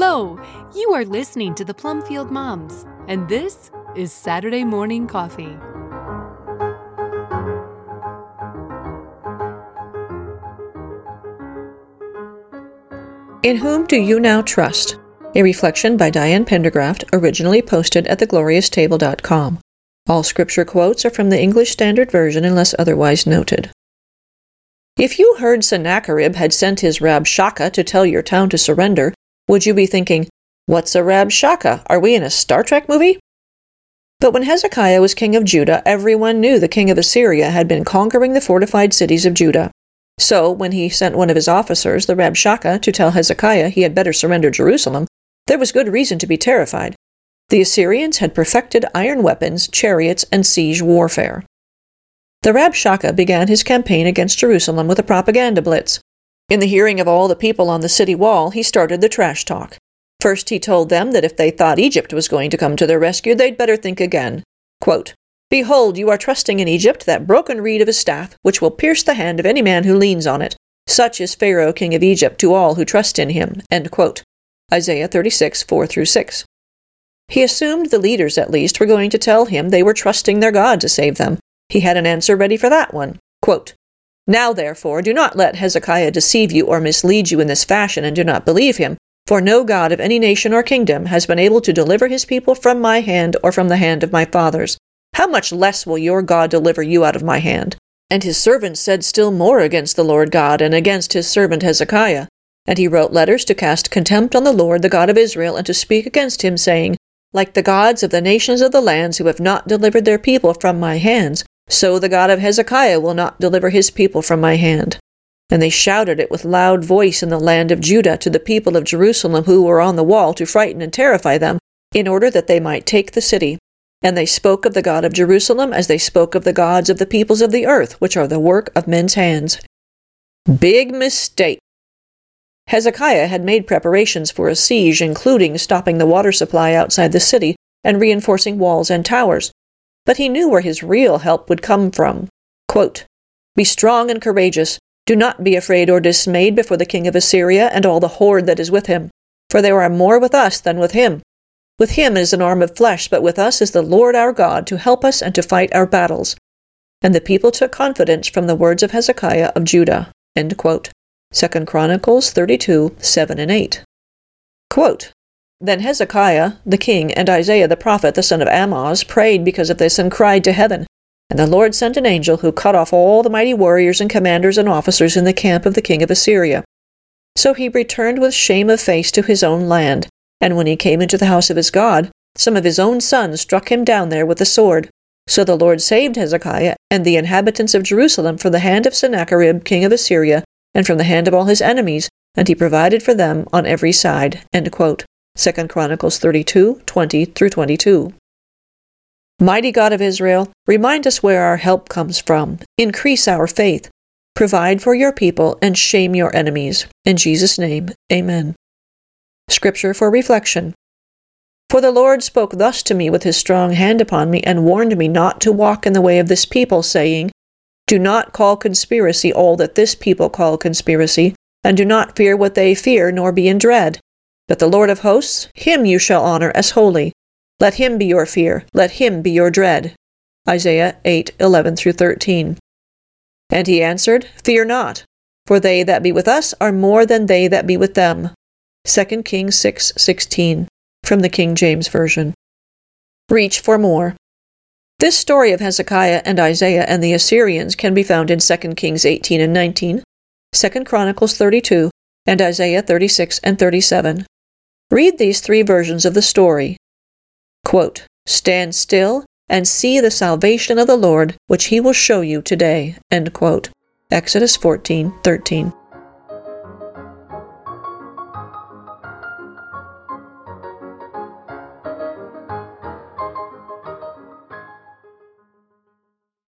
Hello! You are listening to the Plumfield Moms, and this is Saturday Morning Coffee. In Whom Do You Now Trust? A reflection by Diane Pendergraft, originally posted at theglorioustable.com. All scripture quotes are from the English Standard Version unless otherwise noted. If you heard Sennacherib had sent his Rabshakeh to tell your town to surrender, would you be thinking, What's a Rabshakeh? Are we in a Star Trek movie? But when Hezekiah was king of Judah, everyone knew the king of Assyria had been conquering the fortified cities of Judah. So, when he sent one of his officers, the Rabshakeh, to tell Hezekiah he had better surrender Jerusalem, there was good reason to be terrified. The Assyrians had perfected iron weapons, chariots, and siege warfare. The Rabshakeh began his campaign against Jerusalem with a propaganda blitz. In the hearing of all the people on the city wall, he started the trash talk. First, he told them that if they thought Egypt was going to come to their rescue, they'd better think again. Quote, Behold, you are trusting in Egypt that broken reed of a staff, which will pierce the hand of any man who leans on it. Such is Pharaoh, king of Egypt, to all who trust in him. Isaiah 36, 4 through 6. He assumed the leaders, at least, were going to tell him they were trusting their God to save them. He had an answer ready for that one. Quote, now, therefore, do not let Hezekiah deceive you or mislead you in this fashion, and do not believe him. For no God of any nation or kingdom has been able to deliver his people from my hand or from the hand of my fathers. How much less will your God deliver you out of my hand? And his servant said still more against the Lord God and against his servant Hezekiah. And he wrote letters to cast contempt on the Lord, the God of Israel, and to speak against him, saying, Like the gods of the nations of the lands who have not delivered their people from my hands, so the God of Hezekiah will not deliver his people from my hand. And they shouted it with loud voice in the land of Judah to the people of Jerusalem who were on the wall to frighten and terrify them, in order that they might take the city. And they spoke of the God of Jerusalem as they spoke of the gods of the peoples of the earth, which are the work of men's hands. Big mistake. Hezekiah had made preparations for a siege, including stopping the water supply outside the city and reinforcing walls and towers. But he knew where his real help would come from. Quote, Be strong and courageous. Do not be afraid or dismayed before the king of Assyria and all the horde that is with him, for there are more with us than with him. With him is an arm of flesh, but with us is the Lord our God to help us and to fight our battles. And the people took confidence from the words of Hezekiah of Judah. End quote. 2 Chronicles 32, 7 and 8. Quote, then Hezekiah the king and Isaiah the prophet, the son of Amoz, prayed because of this and cried to heaven. And the Lord sent an angel who cut off all the mighty warriors and commanders and officers in the camp of the king of Assyria. So he returned with shame of face to his own land, and when he came into the house of his God, some of his own sons struck him down there with the sword. So the Lord saved Hezekiah and the inhabitants of Jerusalem from the hand of Sennacherib, king of Assyria, and from the hand of all his enemies, and he provided for them on every side. 2 Chronicles 32, 20 through 22. Mighty God of Israel, remind us where our help comes from. Increase our faith. Provide for your people and shame your enemies. In Jesus' name, amen. Scripture for reflection. For the Lord spoke thus to me with his strong hand upon me, and warned me not to walk in the way of this people, saying, Do not call conspiracy all that this people call conspiracy, and do not fear what they fear, nor be in dread. But the Lord of hosts, him you shall honor as holy. Let him be your fear, let him be your dread. Isaiah 8 11 through 13. And he answered, Fear not, for they that be with us are more than they that be with them. 2 Kings 6:16 from the King James Version. Reach for more. This story of Hezekiah and Isaiah and the Assyrians can be found in 2 Kings 18 and 19, 2 Chronicles 32, and Isaiah 36 and 37. Read these three versions of the story. Quote, Stand still and see the salvation of the Lord, which he will show you today. Exodus 14:13.